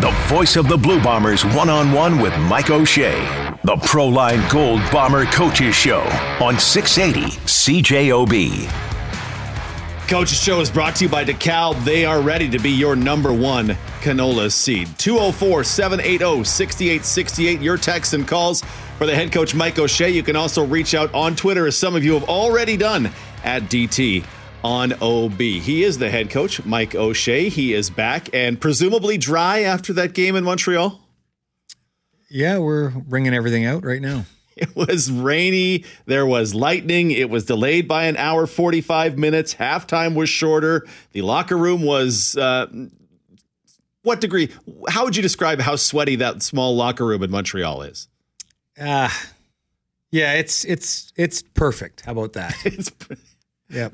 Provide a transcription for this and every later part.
the voice of the Blue Bombers one on one with Mike O'Shea. The Proline Gold Bomber Coaches Show on 680 CJOB. Coach's Show is brought to you by DeKalb. They are ready to be your number one canola seed. 204 780 6868. Your texts and calls for the head coach, Mike O'Shea. You can also reach out on Twitter, as some of you have already done, at DT on OB. He is the head coach, Mike O'Shea. He is back and presumably dry after that game in Montreal. Yeah, we're bringing everything out right now. It was rainy. There was lightning. It was delayed by an hour, 45 minutes. Halftime was shorter. The locker room was, uh, what degree? How would you describe how sweaty that small locker room in Montreal is? Ah, uh, yeah, it's it's it's perfect. How about that? it's yeah,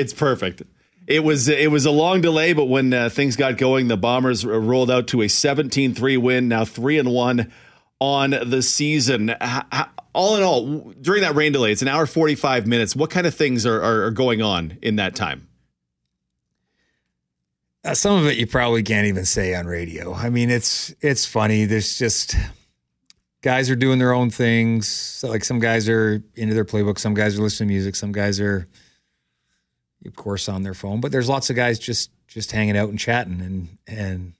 it's perfect. It was it was a long delay, but when uh, things got going, the Bombers rolled out to a 17-3 win. Now three and one on the season. All in all, during that rain delay, it's an hour 45 minutes. What kind of things are, are, are going on in that time? Uh, some of it you probably can't even say on radio. I mean, it's it's funny. There's just guys are doing their own things. Like some guys are into their playbook, some guys are listening to music, some guys are, of course, on their phone. But there's lots of guys just just hanging out and chatting and and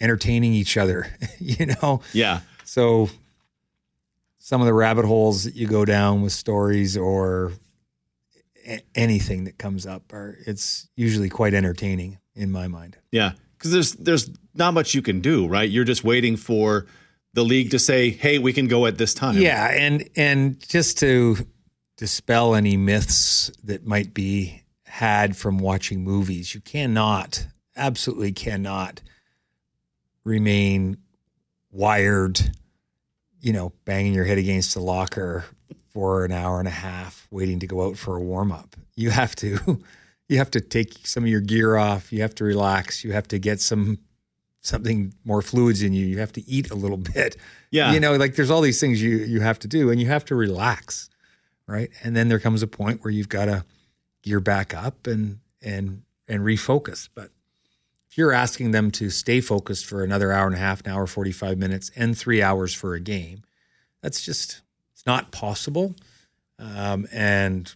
entertaining each other. you know? Yeah. So some of the rabbit holes that you go down with stories or anything that comes up are it's usually quite entertaining in my mind. Yeah, because there's there's not much you can do, right? You're just waiting for the league to say, "Hey, we can go at this time." Yeah, and and just to dispel any myths that might be had from watching movies, you cannot, absolutely cannot remain wired, you know, banging your head against the locker for an hour and a half waiting to go out for a warm up. You have to you have to take some of your gear off, you have to relax, you have to get some something more fluids in you. You have to eat a little bit. Yeah. You know, like there's all these things you you have to do and you have to relax. Right? And then there comes a point where you've got to gear back up and and and refocus. But if you're asking them to stay focused for another hour and a half, an hour, 45 minutes, and three hours for a game, that's just, it's not possible. Um, and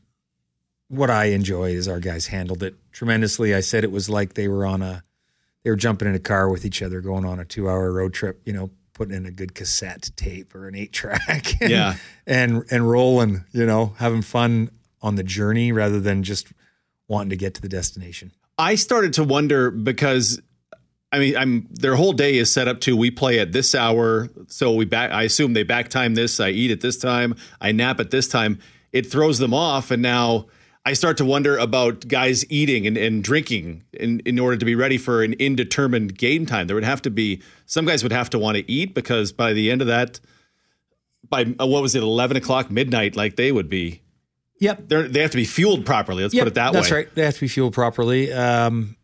what I enjoy is our guys handled it tremendously. I said it was like they were on a, they were jumping in a car with each other, going on a two hour road trip, you know, putting in a good cassette tape or an eight track. And, yeah. And, and rolling, you know, having fun on the journey rather than just wanting to get to the destination. I started to wonder because I mean, I'm their whole day is set up to we play at this hour, so we back. I assume they back time this. I eat at this time. I nap at this time. It throws them off, and now I start to wonder about guys eating and, and drinking in, in order to be ready for an indeterminate game time. There would have to be some guys would have to want to eat because by the end of that, by uh, what was it, eleven o'clock midnight, like they would be Yep. They're, they have to be fueled properly. Let's yep, put it that that's way. That's right. They have to be fueled properly. Um,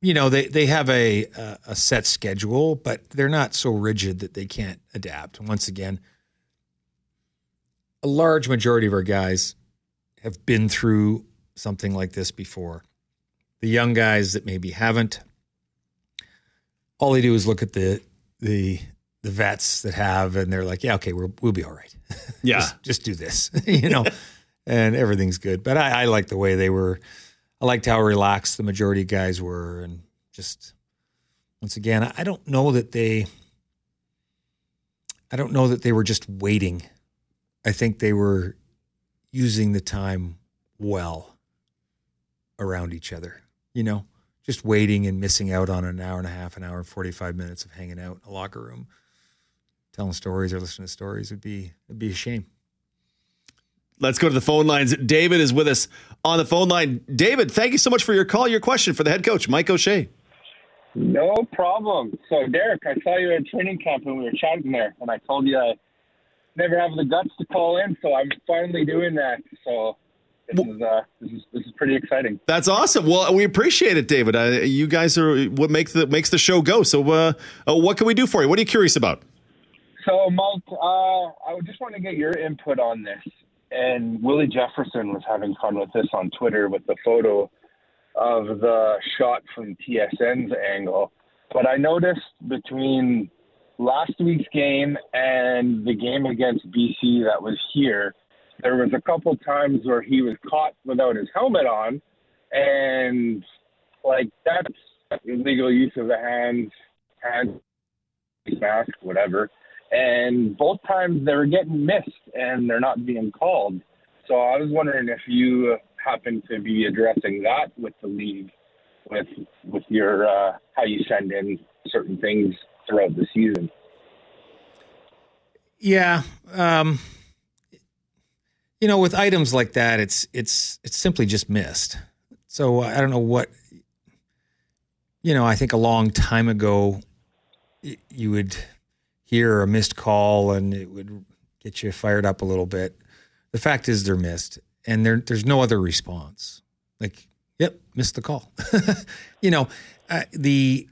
you know, they, they have a, a set schedule, but they're not so rigid that they can't adapt. And once again, a large majority of our guys have been through something like this before. The young guys that maybe haven't, all they do is look at the the the vets that have, and they're like, "Yeah, okay, we'll we'll be all right. Yeah, just, just do this." you know and everything's good. But I, I like the way they were. I liked how relaxed the majority of guys were, and just once again, I don't know that they. I don't know that they were just waiting. I think they were using the time well around each other. You know, just waiting and missing out on an hour and a half, an hour and forty five minutes of hanging out in a locker room, telling stories or listening to stories would be it'd be a shame. Let's go to the phone lines. David is with us on the phone line. David, thank you so much for your call. Your question for the head coach, Mike O'Shea. No problem. So, Derek, I saw you at training camp when we were chatting there, and I told you I never have the guts to call in, so I'm finally doing that. So, this is uh, this is this is pretty exciting. That's awesome. Well, we appreciate it, David. Uh, you guys are what makes the makes the show go. So, uh, uh, what can we do for you? What are you curious about? So, Mike, uh, I just want to get your input on this and Willie Jefferson was having fun with this on Twitter with the photo of the shot from TSN's angle but I noticed between last week's game and the game against BC that was here, there was a couple times where he was caught without his helmet on, and like that's illegal use of the hands, hands mask, whatever. And both times they were getting missed and they're not being called. So I was wondering if you happen to be addressing that with the league, with with your uh, how you send in certain things throughout the season. Yeah, um, you know, with items like that, it's it's it's simply just missed. So I don't know what you know. I think a long time ago, you would hear a missed call and it would get you fired up a little bit. The fact is, they're missed, and there, there's no other response. Like, yep, missed the call. you know, uh, the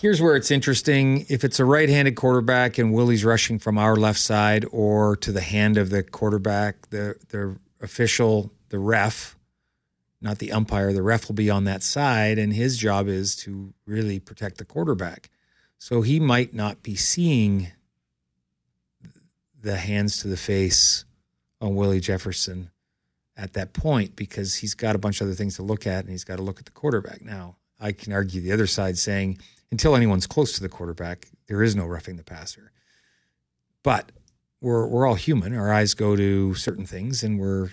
here's where it's interesting. If it's a right-handed quarterback and Willie's rushing from our left side or to the hand of the quarterback, the the official, the ref, not the umpire, the ref will be on that side, and his job is to really protect the quarterback. So he might not be seeing the hands to the face on Willie Jefferson at that point because he's got a bunch of other things to look at and he's got to look at the quarterback. Now, I can argue the other side saying until anyone's close to the quarterback, there is no roughing the passer. But we're we're all human. Our eyes go to certain things and we're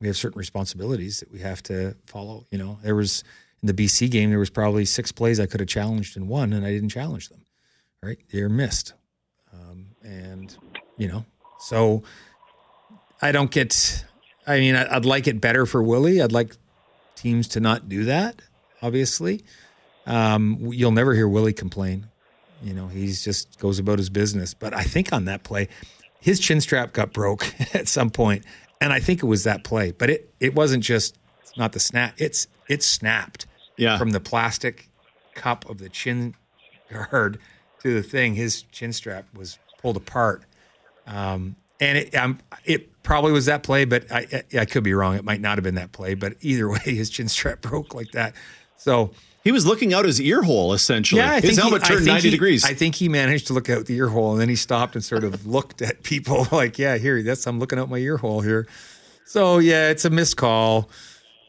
we have certain responsibilities that we have to follow. You know, there was in the BC game, there was probably six plays I could have challenged and won, and I didn't challenge them. Right, they're missed, um, and you know, so I don't get. I mean, I'd like it better for Willie. I'd like teams to not do that. Obviously, um, you'll never hear Willie complain. You know, he just goes about his business. But I think on that play, his chin strap got broke at some point, and I think it was that play. But it it wasn't just not the snap. It's it snapped Yeah. from the plastic cup of the chin guard to the thing. His chin strap was pulled apart, um, and it um, it probably was that play, but I, I I could be wrong. It might not have been that play, but either way, his chin strap broke like that. So He was looking out his ear hole essentially. yeah, I his think he- helmet turned 90 he- degrees. I think he managed to look out the ear hole, and then he stopped and sort of looked at people like, "Yeah, here, that's I'm looking out my ear hole here." So yeah, it's a missed call.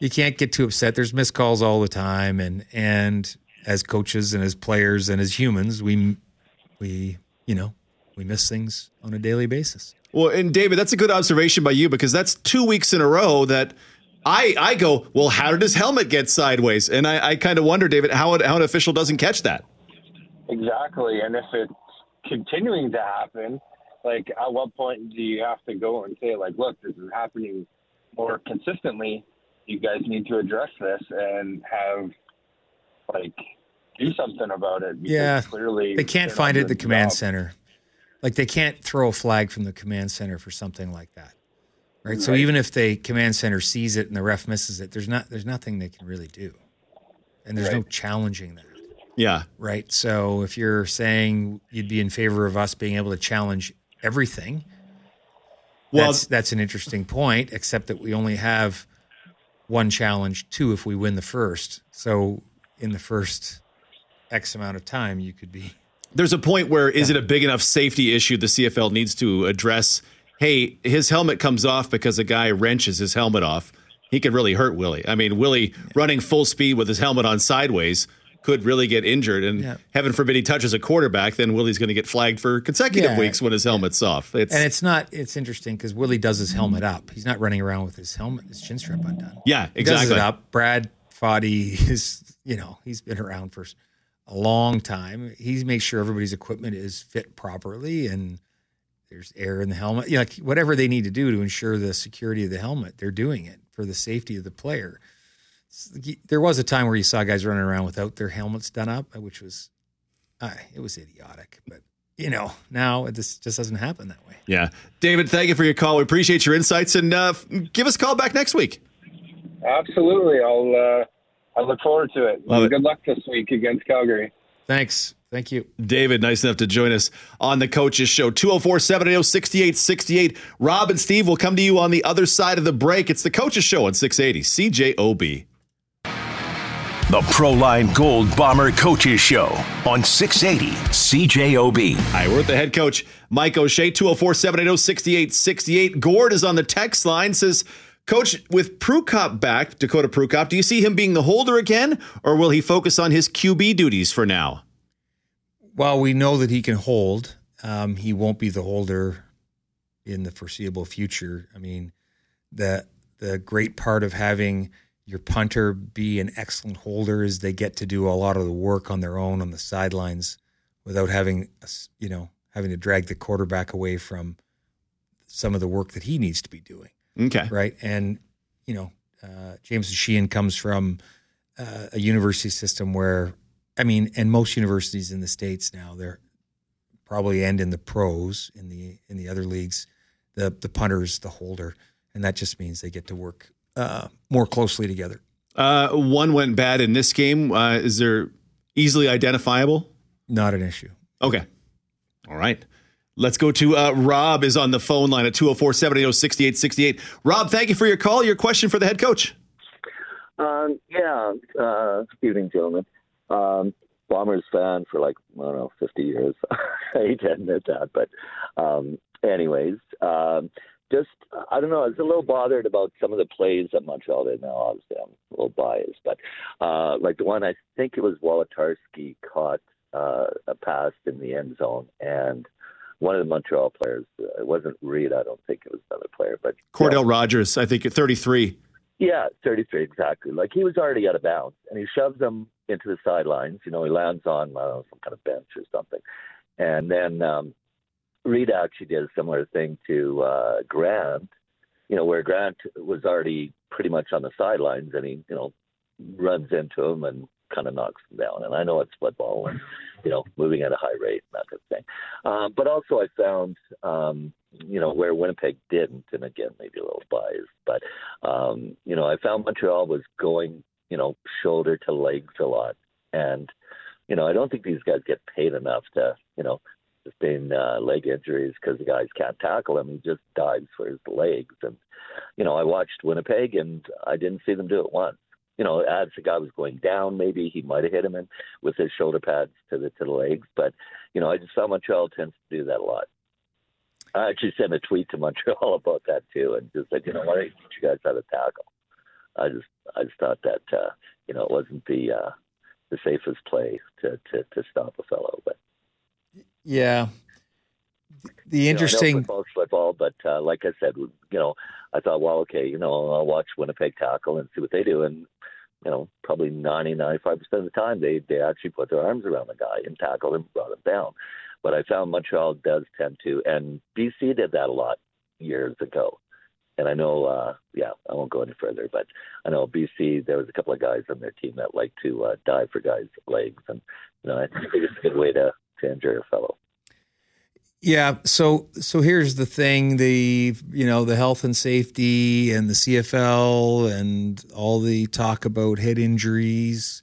You can't get too upset. There's missed calls all the time, and and as coaches and as players and as humans, we we you know we miss things on a daily basis. Well, and David, that's a good observation by you because that's two weeks in a row that I I go, well, how did his helmet get sideways? And I, I kind of wonder, David, how, it, how an official doesn't catch that. Exactly. And if it's continuing to happen, like at what point do you have to go and say, like, look, this is happening more consistently. You guys need to address this and have like do something about it. because Yeah, clearly They can't find it at the doing command job. center. Like they can't throw a flag from the command center for something like that. Right? So even if the command center sees it and the ref misses it, there's not there's nothing they can really do. And there's no challenging that. Yeah. Right? So if you're saying you'd be in favor of us being able to challenge everything, Well, that's that's an interesting point, except that we only have one challenge, two if we win the first. So in the first X amount of time you could be there's a point where is it a big enough safety issue the CFL needs to address? Hey, his helmet comes off because a guy wrenches his helmet off. He could really hurt Willie. I mean, Willie running full speed with his helmet on sideways could really get injured. And Yeah. heaven forbid he touches a quarterback, then Willie's going to get flagged for consecutive Yeah. weeks when his helmet's off. It's, And it's not. It's interesting because Willie does his helmet up. He's not running around with his helmet, his chin strap undone. yeah, He does exactly. it up. Brad Foddy is, you know, he's been around for a long time. He makes sure everybody's equipment is fit properly and there's air in the helmet. You know, like whatever they need to do to ensure the security of the helmet, they're doing it for the safety of the player. There was a time where you saw guys running around without their helmets done up, which was, uh, it was idiotic. But you know, now it just just doesn't happen that way. Yeah. David, thank you for your call. We appreciate your insights and uh, give us a call back next week. Absolutely. I'll uh, I look forward to it. Love it. Good luck this week against Calgary. Thanks. Thank you. David, nice enough to join us on the Coaches Show. 204 780 6868. Rob and Steve will come to you on the other side of the break. It's the Coaches Show on 680 CJOB. The Proline Gold Bomber Coaches Show on 680 CJOB. Hi, we're with the head coach, Mike O'Shea, 204 780 6868. Gord is on the text line, says, Coach, with Prukop back, Dakota Prukop, do you see him being the holder again, or will he focus on his QB duties for now? Well, we know that he can hold. Um, he won't be the holder in the foreseeable future. I mean, the the great part of having your punter be an excellent holder is they get to do a lot of the work on their own on the sidelines without having you know having to drag the quarterback away from some of the work that he needs to be doing. Okay. Right. And, you know, uh, Jamieson Sheahan comes from uh, a university system where, I mean, and most universities in the States now, they're probably end in the pros in the in the other leagues, the the punter's the holder. And that just means they get to work uh, more closely together. Uh, one went bad in this game. Uh, is there easily identifiable? Not an issue. Okay. All right. Let's go to uh, Rob is on the phone line at 204 780 6868. Rob, thank you for your call. Your question for the head coach. Um, yeah, uh, evening, gentlemen. Um, Bombers fan for like, I don't know, 50 years. I hate to admit that. But, um, anyways, um, just, I don't know, I was a little bothered about some of the plays that Montreal did. Now, obviously, I'm a little biased, but uh, like the one, I think it was Wolitarsky caught uh, a pass in the end zone. And one of the Montreal players. It wasn't Reed. I don't think it was another player, but Cordell yeah. Rogers. I think at 33. Yeah, 33 exactly. Like he was already out of bounds, and he shoves him into the sidelines. You know, he lands on know, some kind of bench or something, and then um, Reed actually did a similar thing to uh, Grant. You know, where Grant was already pretty much on the sidelines, and he you know runs into him and kind of knocks him down. And I know it's football and you know moving at a high rate and that kind of thing. Um, but also I found um, you know where Winnipeg didn't, and again maybe a little biased, but um, you know I found Montreal was going you know shoulder to legs a lot, and you know I don't think these guys get paid enough to you know sustain uh, leg injuries because the guys can't tackle him. He just dives for his legs. And, you know, I watched Winnipeg and I didn't see them do it once you know, as the guy was going down, maybe he might have hit him in with his shoulder pads to the to the legs. But you know, I just saw Montreal tends to do that a lot. I actually sent a tweet to Montreal about that too, and just said, you know, why don't you guys how to tackle? I just I just thought that uh, you know it wasn't the uh, the safest play to, to to stop a fellow, but yeah. The interesting you know, football, football, but uh, like I said, you know, I thought, well, okay, you know, I'll watch Winnipeg tackle and see what they do, and you know, probably 90, 95% of the time, they, they actually put their arms around the guy and tackled him, and brought him down. But I found Montreal does tend to, and BC did that a lot years ago. And I know, uh, yeah, I won't go any further, but I know BC, there was a couple of guys on their team that like to uh, dive for guys' legs. And, you know, I think it's a good way to, to fellow. Yeah, so so here's the thing: the you know the health and safety and the CFL and all the talk about head injuries.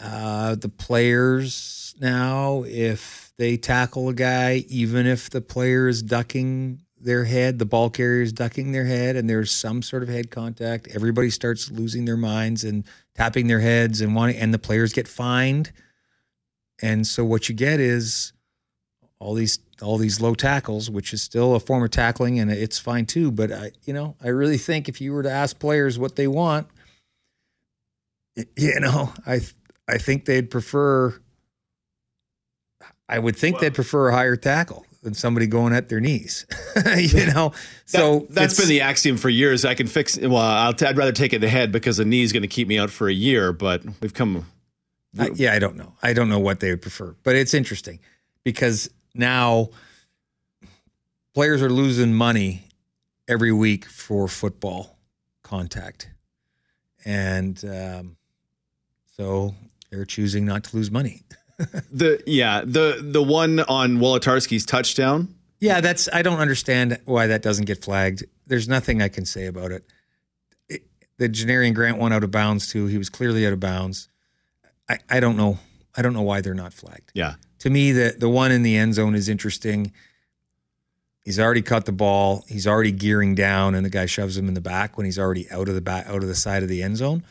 Uh, the players now, if they tackle a guy, even if the player is ducking their head, the ball carrier is ducking their head, and there's some sort of head contact, everybody starts losing their minds and tapping their heads and wanting, and the players get fined. And so what you get is all these all these low tackles, which is still a form of tackling, and it's fine too. But I, you know, I really think if you were to ask players what they want, you know, I I think they'd prefer. I would think well, they'd prefer a higher tackle than somebody going at their knees. you know, so that, that's been the axiom for years. I can fix. Well, i would rather take it the head because the knee is going to keep me out for a year. But we've come. I, yeah, I don't know. I don't know what they would prefer, but it's interesting because now players are losing money every week for football contact. And um, so they're choosing not to lose money. the yeah, the the one on Wolitarsky's touchdown. Yeah, that's I don't understand why that doesn't get flagged. There's nothing I can say about it. it the Janarion Grant went out of bounds too. He was clearly out of bounds. I, I don't know. I don't know why they're not flagged. Yeah to me, the the one in the end zone is interesting. He's already cut the ball. He's already gearing down, and the guy shoves him in the back when he's already out of the back, out of the side of the end zone.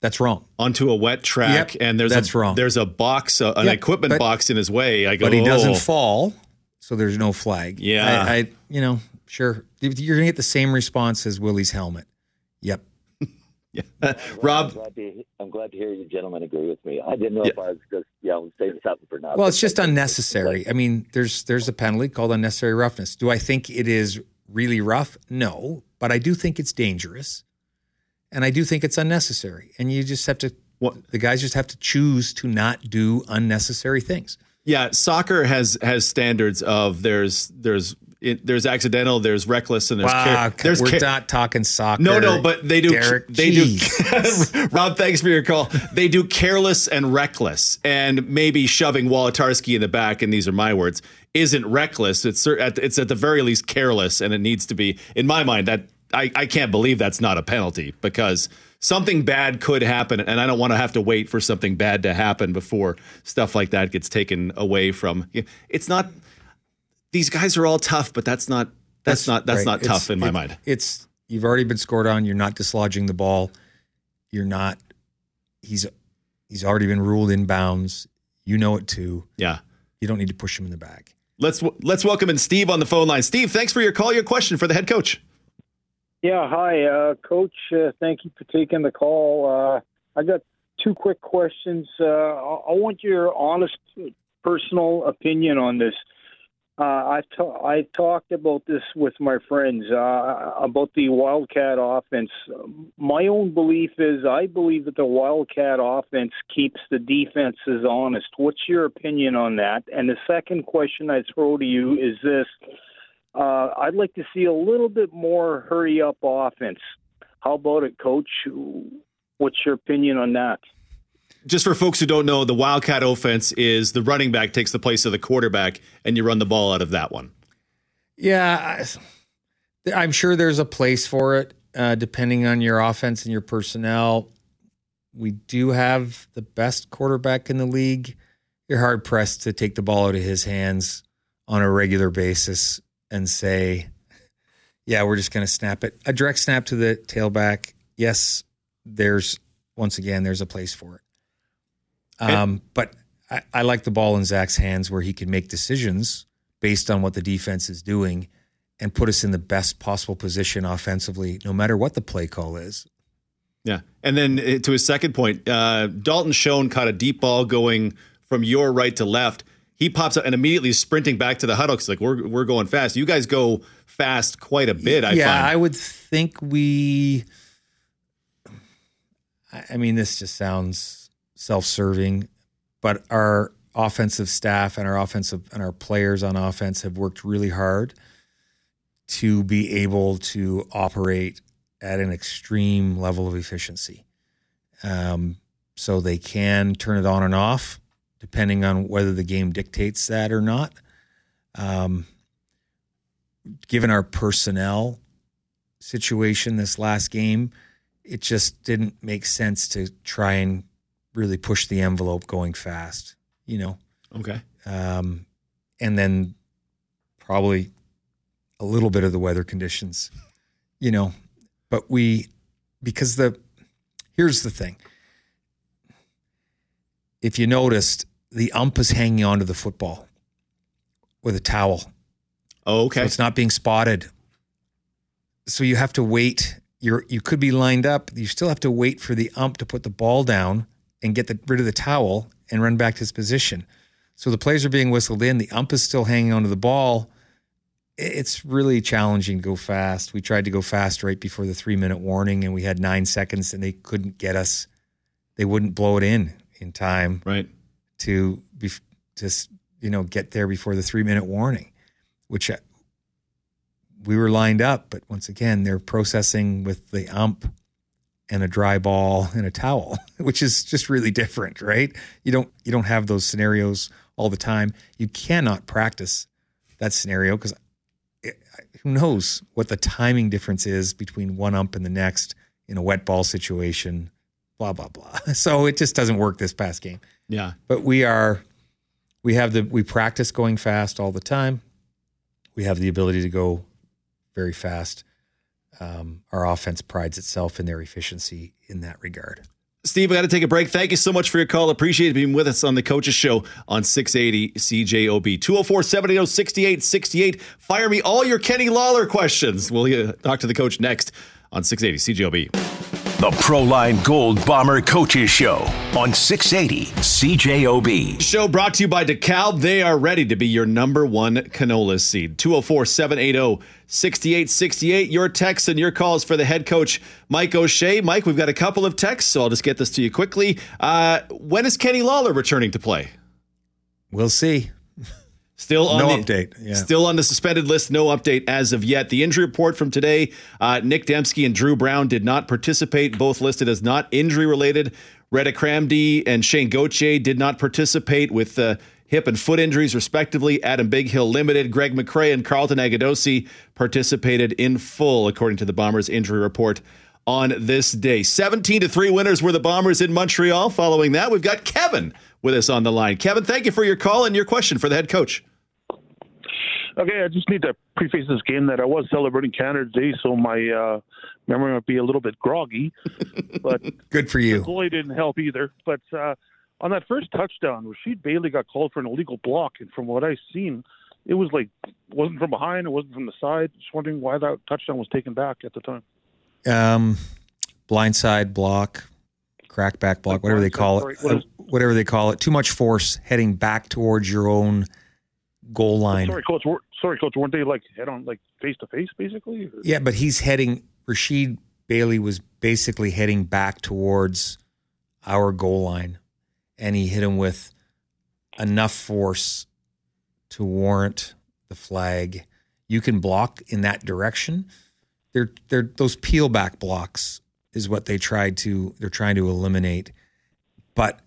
That's wrong. onto a wet track, Yep, and there's that's a, wrong. There's a box, uh, an Yep, equipment but- box in his way. I go, But he doesn't "Oh." fall, so there's no flag. Yeah. I, I you know, sure. You're gonna get the same response as Willie's helmet. Yep. I'm Rob, glad, to, I'm glad to hear you gentlemen agree with me. I didn't know if I was just, you know, saying something for nothing. Well, it's just Like, unnecessary. I mean, there's there's a penalty called unnecessary roughness. Do I think it is really rough? No, but I do think it's dangerous, and I do think it's unnecessary. And you just have to. What- The guys just have to choose to not do unnecessary things. Yeah, soccer has has standards of there's there's it, there's accidental, there's reckless, and there's Wow, there's we're not talking soccer. no, no, but they do. Derek, they Jesus. do. Rob, thanks for your call. They do careless and reckless, and maybe shoving Wolitarsky in the back. And these are my words. Isn't reckless. It's at, it's at the very least careless, and it needs to be. In my mind, that I, I can't believe that's not a penalty because something bad could happen, and I don't want to have to wait for something bad to happen before stuff like that gets taken away from. It's not. These guys are all tough, but that's not. That's, not. That's right. not tough It's- in my it- mind. It's you've already been scored on. You're not dislodging the ball. You're not. He's he's already been ruled in bounds. You know it too. Yeah. You don't need to push him in the back. Let's let's welcome in Steve on the phone line. Steve, thanks for your call. Your question for the head coach. Yeah, hi, uh, Coach. Uh, thank you for taking the call. Uh, I got two quick questions. Uh, I I want your honest, personal opinion on this. Uh, I ta- I talked about this with my friends uh, about the Wildcat offense. My own belief is I believe that the Wildcat offense keeps the defenses honest. What's your opinion on that? And the second question I throw to you is this. Uh, I'd like to see a little bit more hurry up offense. How about it, Coach? What's your opinion on that? Just for folks who don't know, the Wildcat offense is the running back takes the place of the quarterback, and you run the ball out of that one. Yeah, I'm sure there's a place for it, uh, depending on your offense and your personnel. We do have the best quarterback in the league. You're hard pressed to take the ball out of his hands on a regular basis and say, "Yeah, we're just going to snap it." A direct snap to the tailback. Yes, there's once again there's a place for it. Um, but I, I like the ball in Zach's hands where he can make decisions based on what the defense is doing and put us in the best possible position offensively, no matter what the play call is. Yeah. And then uh, to his second point, uh, Dalton Schoen caught a deep ball going from your right to left. He pops up and immediately sprinting back to the huddle. 'cause, like we're we're going fast. You guys go fast quite a bit. I yeah, find. I would think we. I mean, this just sounds self-serving, but our offensive staff and our offensive and our players on offense have worked really hard to be able to operate at an extreme level of efficiency. Um, so they can turn it on and off depending on whether the game dictates that or not. Um, given our personnel situation this last game, it just didn't make sense to try and really push the envelope going fast, you know. okay. Um, and then probably a little bit of the weather conditions, you know. But we, because the, here's the thing. If you noticed, the ump is hanging onto the football with a towel. Oh, So okay. it's not being spotted. So you have to wait. You're you could be lined up. You still have to wait for the ump to put the ball down and get the, rid of the towel and run back to his position. So the plays are being whistled in. The ump is still hanging onto the ball. It's really challenging to go fast. We tried to go fast right before the three minute warning, and we had nine seconds, and they couldn't get us. They wouldn't blow it in in time right. to be to you know get there before the three minute warning, which uh, we were lined up, but once again they're processing with the ump and a dry ball and a towel, which is just really different, right? You don't you don't have those scenarios all the time. You cannot practice that scenario because who knows what the timing difference is between one ump and the next in a wet ball situation, blah blah blah. So it just doesn't work this past game Yeah. but we are we have the we practice going fast all the time we have the ability to go very fast um, our offense prides itself in their efficiency in that regard Steve, I got to take a break. Thank you so much for your call. Appreciate being with us on the Coaches Show on 680 CJOB. 204 780 6868. Fire me all your Kenny Lawler questions. We'll talk to the coach next on 680 CJOB. The Proline Gold Bomber Coaches Show on 680 CJOB. Show brought to you by DeKalb. They are ready to be your number one canola seed. 204 780 6868. Your texts and your calls for the head coach, Mike O'Shea. Mike, we've got a couple of texts, so I'll just get this to you quickly. Uh, when is Kenny Lawler returning to play? We'll see. Still on no the, update. Yeah. Still on the suspended list. No update as of yet. The injury report from today: uh, Nick Demski and Drew Brown did not participate. Both listed as not injury related. Redha Kramdi and Shane Gauthier did not participate with uh, hip and foot injuries, respectively. Adam Bighill limited. Greg McCrae and Carlton Agudosi participated in full, according to the Bombers injury report on this day. 17 to 3 winners were the Bombers in Montreal. Following that, we've got Kevin with us on the line. Kevin, thank you for your call and your question for the head coach. Okay, I just need to preface this game that I was celebrating Canada Day, so my uh, memory might be a little bit groggy. But good for you. The goalie didn't help either. But uh, on that first touchdown, Rasheed Bailey got called for an illegal block, and from what I've seen, it was like wasn't from behind, it wasn't from the side. Just wondering why that touchdown was taken back at the time. Um, blindside block, crackback block, whatever they call it, uh, whatever they call it. Too much force heading back towards your own goal line. Sorry, coach. Sorry, coach. Weren't they like head on, like face to face, basically? Or? Yeah, but he's heading. Rasheed Bailey was basically heading back towards our goal line, and he hit him with enough force to warrant the flag. You can block in that direction. They're they're those peel back blocks is what they tried to they're trying to eliminate. But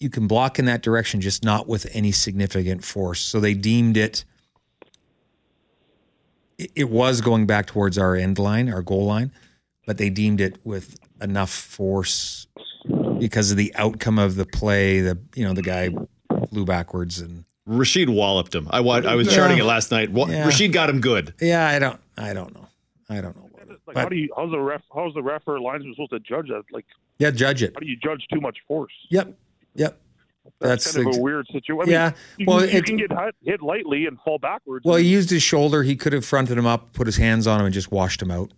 you can block in that direction, just not with any significant force. So they deemed it. It was going back towards our end line, our goal line, but they deemed it with enough force because of the outcome of the play. The you know the guy flew backwards and Rasheed walloped him. I I was yeah. charting it last night. Yeah. Rasheed got him good. Yeah, I don't I don't know. I don't know. Like, but, how do you? How's the ref? How's the ref or linesman supposed to judge that? Like, yeah, judge it. How do you judge too much force? Yep, yep. That's, That's kind ex- of a weird situation. yeah. You, well, you, can get hit, hit, lightly and fall backwards. Well, he used his shoulder. He could have fronted him up, put his hands on him, and just washed him out.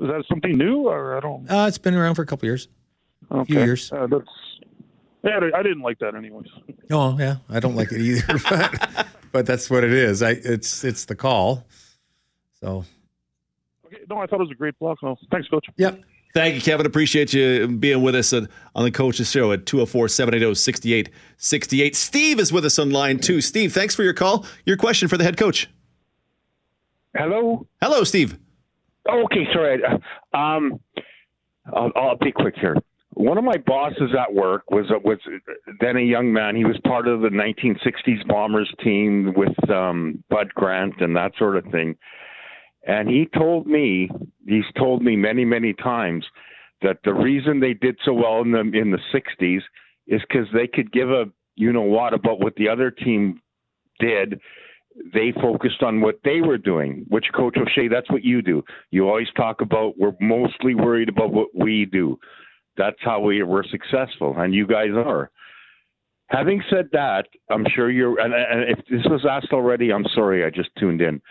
Is that something new, or I don't? Uh, it's been around for a couple years. Okay. A few years. Uh, that's. Yeah, I didn't like that, anyways. Oh yeah, I don't like it either, but but that's what it is. I it's it's the call. So. Okay. No, I thought it was a great block. No, thanks, coach. Yep. Thank you, Kevin. Appreciate you being with us on the Coaches Show at 204 780 6868. Steve is with us on line two. Steve, thanks for your call. Your question for the head coach. Hello? Hello, Steve. Oh, okay, sorry. Um, I'll, I'll be quick here. One of my bosses at work was was then a young man. He was part of the 1960s Bombers team with um, Bud Grant and that sort of thing. And he told me, he's told me many, many times that the reason they did so well in the in the '60s is because they could give a you know what about what the other team did. They focused on what they were doing, which Coach O'Shea, that's what you do. You always talk about we're mostly worried about what we do. That's how we were successful, and you guys are. Having said that, I'm sure you're, and, and, if this was asked already, I'm sorry, I just tuned in.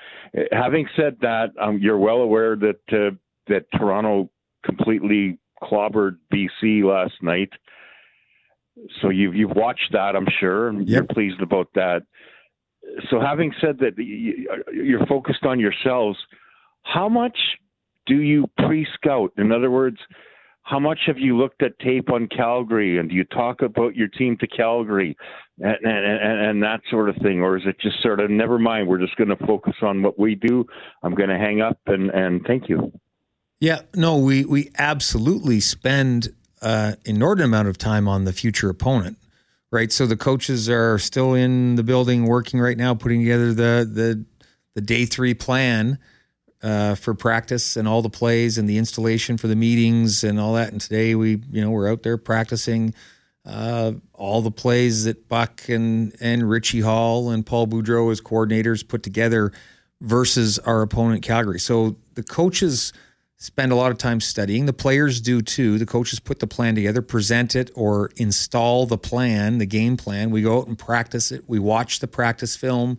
Having said that, um, you're well aware that uh, that Toronto completely clobbered BC last night. So you've you've watched that, I'm sure, and yep. you're pleased about that. So having said that, you're focused on yourselves. How much do you pre-scout? In other words, how much have you looked at tape on Calgary and do you talk about your team to Calgary and, and, and, that sort of thing? Or is it just sort of, never mind, we're just going to focus on what we do? I'm going to hang up and, and thank you. Yeah, no, we, we absolutely spend uh, inordinate amount of time on the future opponent, right? So the coaches are still in the building working right now, putting together the, the, the day three plan uh, for practice and all the plays and the installation for the meetings and all that. And today we, you know, we're out there practicing uh, all the plays that Buck and and Richie Hall and Paul Boudreau as coordinators put together versus our opponent Calgary. So the coaches spend a lot of time studying. The players do too. The coaches put the plan together, present it, or install the plan, the game plan. We go out and practice it. We watch the practice film.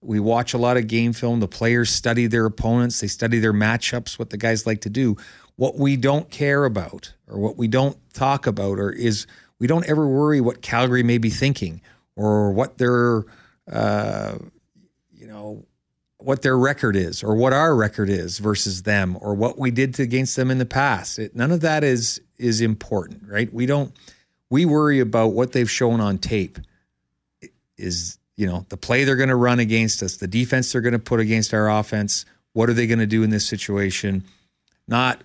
We watch a lot of game film. The players study their opponents, they study their matchups, what the guys like to do. What we don't care about or what we don't talk about or is we don't ever worry what Calgary may be thinking or what their uh, you know what their record is or what our record is versus them or what we did against them in the past. It, none of that is is important, right? We don't we worry about what they've shown on tape. Is you know the play they're going to run against us, the defense they're going to put against our offense. What are they going to do in this situation? Not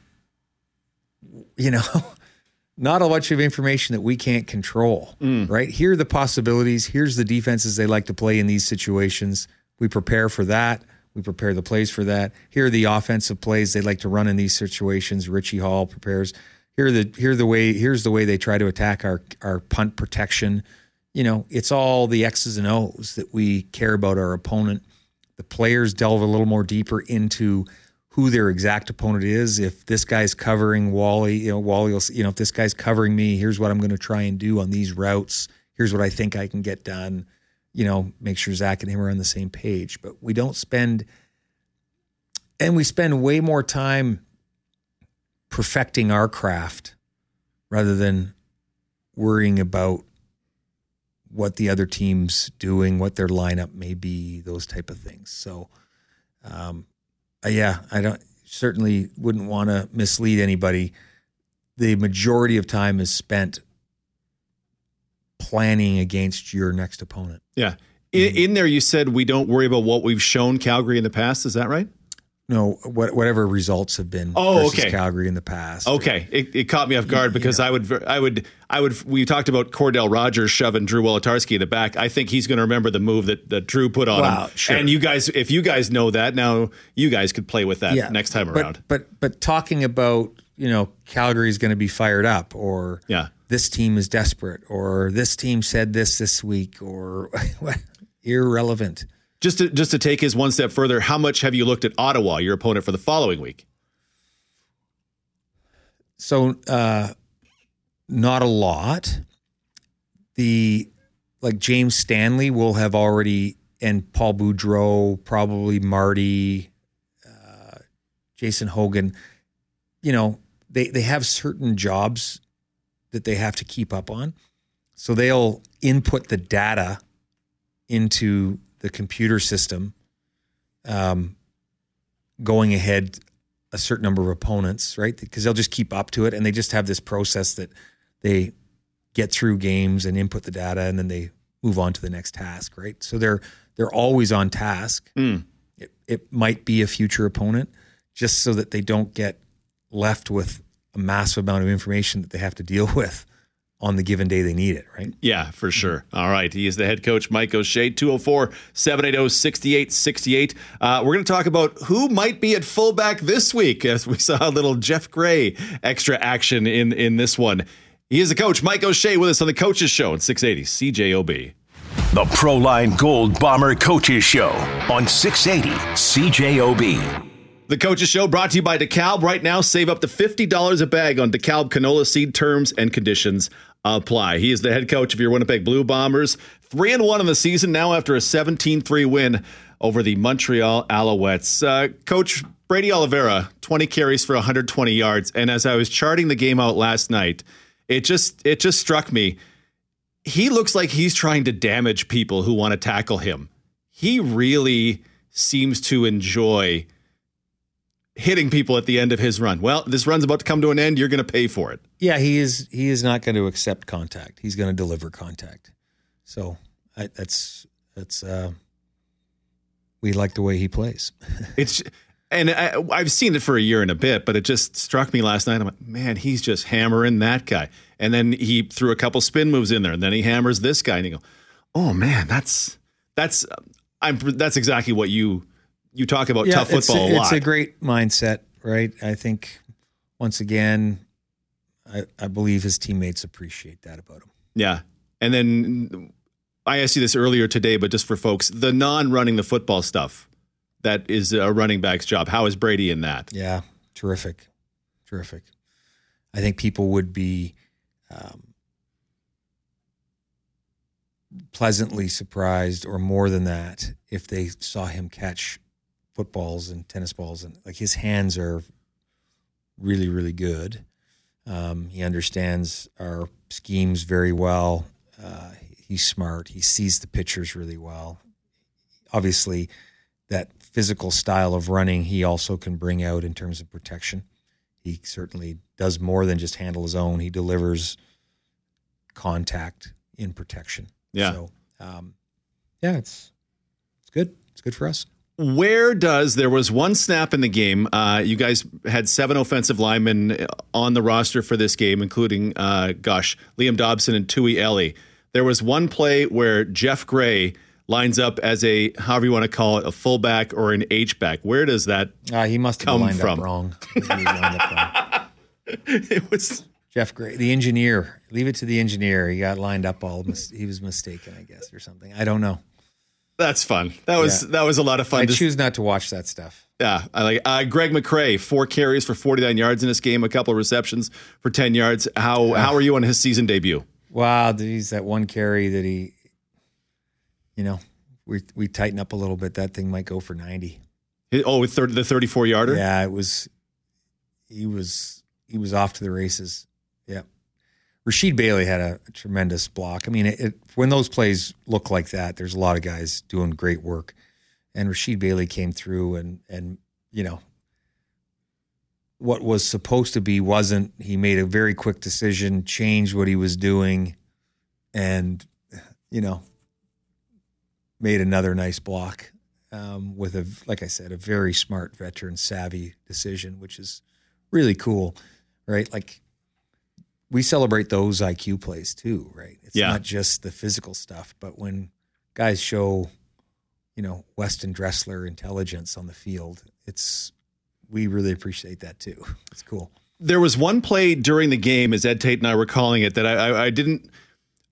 you know. Not a bunch of information that we can't control, mm. right? Here are the possibilities. Here's the defenses they like to play in these situations we prepare for that. We prepare the plays for that. Here are the offensive plays they like to run in these situations. Richie Hall prepares. Here are the here the way here's the way they try to attack our our punt protection. You know, it's all the X's and O's that we care about our opponent. The players delve a little more deeper into who their exact opponent is. If this guy's covering Wally, you know, Wally will, you know, if this guy's covering me, here's what I'm going to try and do on these routes. Here's what I think I can get done you know, make sure Zach and him are on the same page. But we don't spend, and we spend way more time perfecting our craft rather than worrying about what the other team's doing, what their lineup may be, those type of things. So, um, uh, yeah, I don't certainly wouldn't want to mislead anybody. The majority of time is spent planning against your next opponent. Yeah. In, in there, you said we don't worry about what we've shown Calgary in the past. Is that right? No, what, whatever results have been Oh, versus okay. Calgary in the past. Okay, it, it caught me off guard because I would, I would, I would. We talked about Cordell Rogers shoving Drew Wolitarsky in the back. I think he's going to remember the move that, that Drew put on Wow, him. sure. And you guys, if you guys know that now, you guys could play with that next time but, around. But but talking about you know Calgary is going to be fired up, or Yeah. this team is desperate, or this team said this this week, or irrelevant. Just to just to take his one step further, how much have you looked at Ottawa, your opponent for the following week? So uh, not a lot. The like James Stanley will have already, and Paul Boudreau, probably Marty, uh, Jason Hogan. You know, they they have certain jobs that they have to keep up on, so they'll input the data into the computer system, um, going ahead a certain number of opponents, right? Because they'll just keep up to it, and they just have this process that they get through games and input the data, and then they move on to the next task, right? So they're they're always on task. Mm. It, it might be a future opponent, just so that they don't get left with a massive amount of information that they have to deal with on the given day they need it, right? Yeah, for sure. All right. He is the head coach, Mike O'Shea, 204 780 6868. Uh, We're going to talk about who might be at fullback this week, as we saw a little Jeff Gray extra action in, in this one. He is the coach, Mike O'Shea, with us on the Coaches Show at 680 CJOB. The Proline Gold Bomber Coaches Show on 680 CJOB. The Coaches Show brought to you by DeKalb. Right now, save up to $50 a bag on DeKalb canola seed terms and conditions apply. He is the head coach of your Winnipeg Blue Bombers. 3 and 1 in the season now after a 17-3 win over the Montreal Alouettes. Uh, coach Brady Oliveira, 20 carries for 120 yards, and as I was charting the game out last night, it just it just struck me he looks like he's trying to damage people who want to tackle him. He really seems to enjoy hitting people at the end of his run. Well, this run's about to come to an end. You're going to pay for it. Yeah, he is. He is not going to accept contact. He's going to deliver contact. So I, that's that's. Uh, we like the way he plays. It's and I, I've seen it for a year and a bit, but it just struck me last night. I'm like, man, he's just hammering that guy. And then he threw a couple spin moves in there, and then he hammers this guy, and you go, oh man, that's that's I'm that's exactly what you you talk about tough it's football a, a, lot. It's a great mindset, right? I think once again, I, I believe his teammates appreciate that about him. Yeah. And then I asked you this earlier today, but just for folks, the non running the football stuff that is a running back's job. How is Brady in that? Yeah, terrific. terrific. I think people would be um, pleasantly surprised, or more than that, if they saw him catch footballs and tennis balls, and like his hands are really, really good. Um, he understands our schemes very well. Uh, he's smart. He sees the pictures really well. Obviously, that physical style of running he also can bring out in terms of protection. He certainly does more than just handle his own. He delivers contact in protection. Yeah. So, um, yeah, it's it's good. It's good for us. Where does there was one snap in the game? Uh, you guys had seven offensive linemen on the roster for this game, including, uh, gosh, Liam Dobson and Tui Eli. There was one play where Geoff Gray lines up as a however you want to call it, a fullback or an H back. Where does that? Uh, he must have Come lined from. wrong. He up wrong. It was Geoff Gray, the engineer. Leave it to the engineer. He got lined up all. Mis- he was mistaken, I guess, or something. I don't know. That's fun. That was Yeah. that was a lot of fun. I to- choose not to watch that stuff. Yeah, I like uh, Greg McCrae, four carries for 49 yards in this game, a couple of receptions for 10 yards. How how are you on his season debut? Wow, he's that one carry that he, you know, we we tighten up a little bit. That thing might go for ninety. Oh, with 30, the 34 yarder. Yeah, it was. He was he was off to the races. Yeah, Rasheed Bailey had a, tremendous block. I mean, it, it, when those plays look like that, there's a lot of guys doing great work, and Rasheed Bailey came through and and you know what was supposed to be wasn't. He made a very quick decision, changed what he was doing, and you know made another nice block um, with a like I said, a very smart veteran savvy decision, which is really cool, right? Like we celebrate those IQ plays too, right? It's Yeah. not just the physical stuff, but when guys show, you know, Weston Dressler intelligence on the field, it's we really appreciate that too. It's cool. There was one play during the game, as Ed Tait and I were calling it, that I, I, I didn't,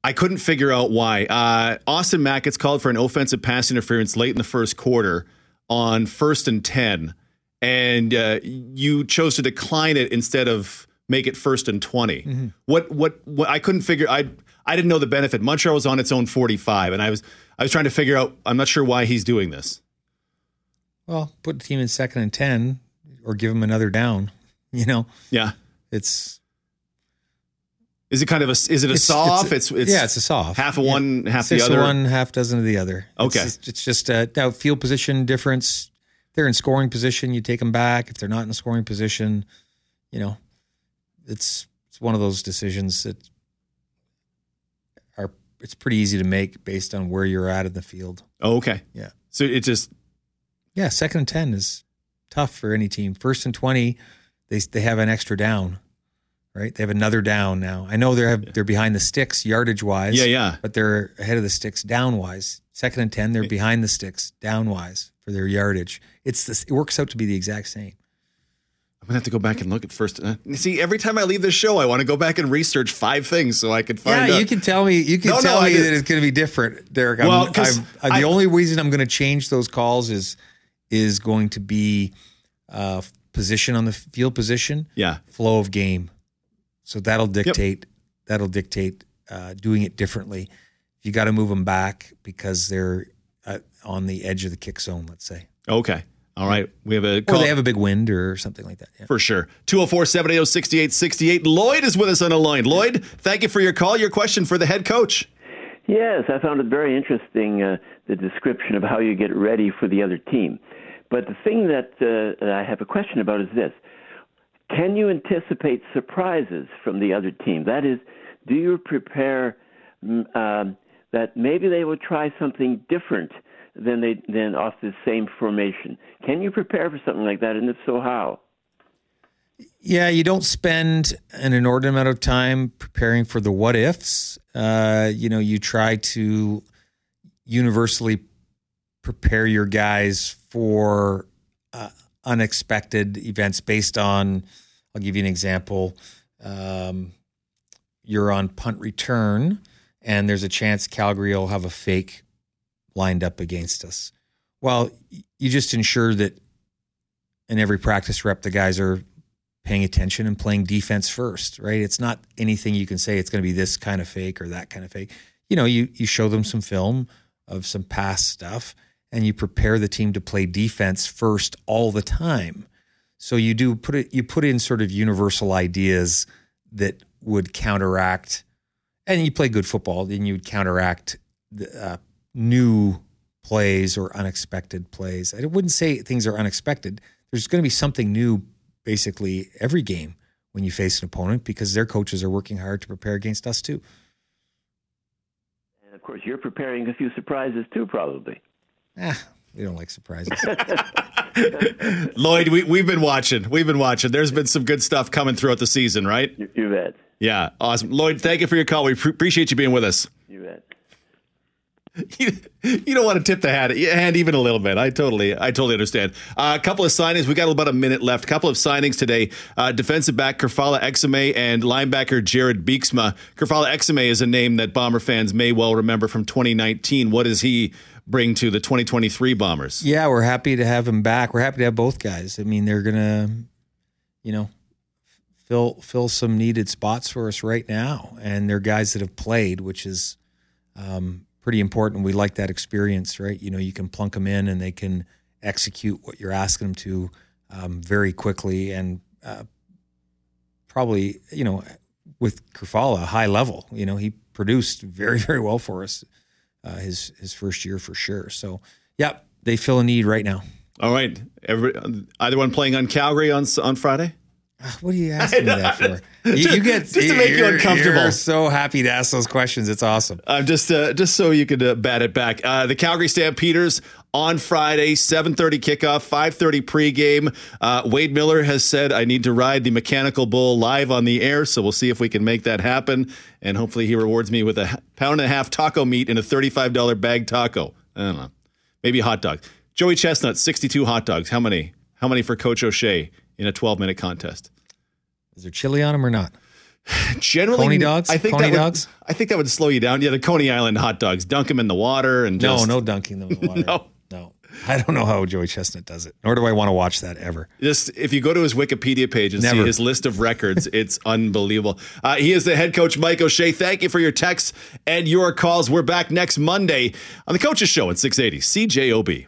I couldn't figure out why. Uh, Austin Mack gets called for an offensive pass interference late in the first quarter on first and 10, and uh, you chose to decline it instead of make it first and 20. What, what, what, I couldn't figure, I, I didn't know the benefit. Montreal was on its own 45, and I was, I was trying to figure out, I'm not sure why he's doing this. Well, put the team in second and ten, or give him another down. You know, Yeah. it's Is it kind of a, is it a It's- saw it's- off? It's, it's, yeah, it's a saw off. half of Yeah. one, half Six the of other. one, half dozen of the other. Okay. It's just, it's just uh, now field position difference. If they're in scoring position, you take them back. If they're not in a scoring position, you know, it's it's one of those decisions that are it's pretty easy to make based on where you're at in the field. Oh, okay. Yeah. So it just Yeah, second and ten is tough for any team. First and twenty, they they have an extra down, right? They have another down now. I know they're have, they're behind the sticks yardage wise. Yeah, yeah. But they're ahead of the sticks down wise. Second and ten, they're behind the sticks down wise for their yardage. It's this. It works out to be the exact same. I'm gonna have to go back and look at first. Uh, see, every time I leave this show, I want to go back and research five things so I can find yeah, out. you can tell me. You can No, no, tell I me that it's going to be different, Derek. I'm, Well, 'cause I'm- uh, the I- only reason I'm going to change those calls is is going to be uh, position on the field position, yeah, flow of game. So that'll dictate. That'll dictate uh, doing it differently. You got to move them back because they're uh, on the edge of the kick zone. Let's say, okay, all right. We have a or they have a big wind or something like that. Yeah. for sure. 204-780-6868. Lloyd is with us on the line. Lloyd, thank you for your call. Your question for the head coach. Yes, I found it very interesting uh, the description of how you get ready for the other team. But the thing that, uh, I have a question about is this: Can you anticipate surprises from the other team? That is, do you prepare mm, um, that maybe they will try something different than they than off the same formation? Can you prepare for something like that, and if so, how? Yeah, you don't spend an inordinate amount of time preparing for the what ifs. Uh, you know, you try to universally prepare your guys for uh, unexpected events based on, I'll give you an example. Um, you're on punt return, and there's a chance Calgary will have a fake lined up against us. Well, you just ensure that in every practice rep, the guys are paying attention and playing defense first, right? It's not anything you can say it's going to be this kind of fake or that kind of fake. You know, you you show them some film of some past stuff and you prepare the team to play defense first all the time. So you do put it you put in sort of universal ideas that would counteract and you play good football, then you would counteract the, uh, new plays or unexpected plays. I wouldn't say things are unexpected. There's going to be something new basically every game when you face an opponent because their coaches are working hard to prepare against us too. And of course, you're preparing a few surprises too, probably. Ah, we don't like surprises. Lloyd, we, we've been watching. We've been watching. There's been some good stuff coming throughout the season, right? You, you bet. Yeah, awesome. Lloyd, thank you for your call. We pre- appreciate you being with us. You bet. You, you don't want to tip the hat, hand even a little bit. I totally, I totally understand. Uh, a couple of signings. We got about a minute left. A couple of signings today. Uh, defensive back Kerfala Exume and linebacker Jared Beeksma. Kerfala Exume is a name that Bomber fans may well remember from 2019. What does he bring to the 2023 Bombers? Yeah, we're happy to have him back. We're happy to have both guys. I mean, they're gonna, you know, fill fill some needed spots for us right now, and they're guys that have played, which is um, pretty important. We like that experience, right? You know, you can plunk them in, and they can execute what you're asking them to um, very quickly, and uh, probably, you know, with Kerfala, high level. You know, he produced very very well for us uh, his his first year for sure. So, yeah, they fill a need right now. All right, Every, either one playing on Calgary on on Friday. Ah, What are you asking me that for? You, you get Just to make you uncomfortable. You're so happy to ask those questions. It's awesome. Uh, just uh, just so you could uh, bat it back. Uh, the Calgary Stampeders on Friday, 7:30 kickoff, 5:30 pregame. Uh, Wade Miller has said, "I need to ride the mechanical bull live on the air." So we'll see if we can make that happen, and hopefully he rewards me with a pound and a half taco meat and a $35 bag taco. I don't know, maybe hot dogs. Joey Chestnut, 62 hot dogs. How many? How many for Coach O'Shea in a 12 minute contest? Is there chili on them or not? Generally, Coney dogs? I think Coney that would, dogs? I think that would slow you down. Yeah, the Coney Island hot dogs. Dunk them in the water and just, no, no dunking them in the water. No. no. I don't know how Joey Chestnut does it, nor do I want to watch that ever. Just if you go to his Wikipedia page and see his list of records, it's unbelievable. Uh, he is the head coach, Mike O'Shea. Thank you for your texts and your calls. We're back next Monday on the Coaches Show at 680 CJOB.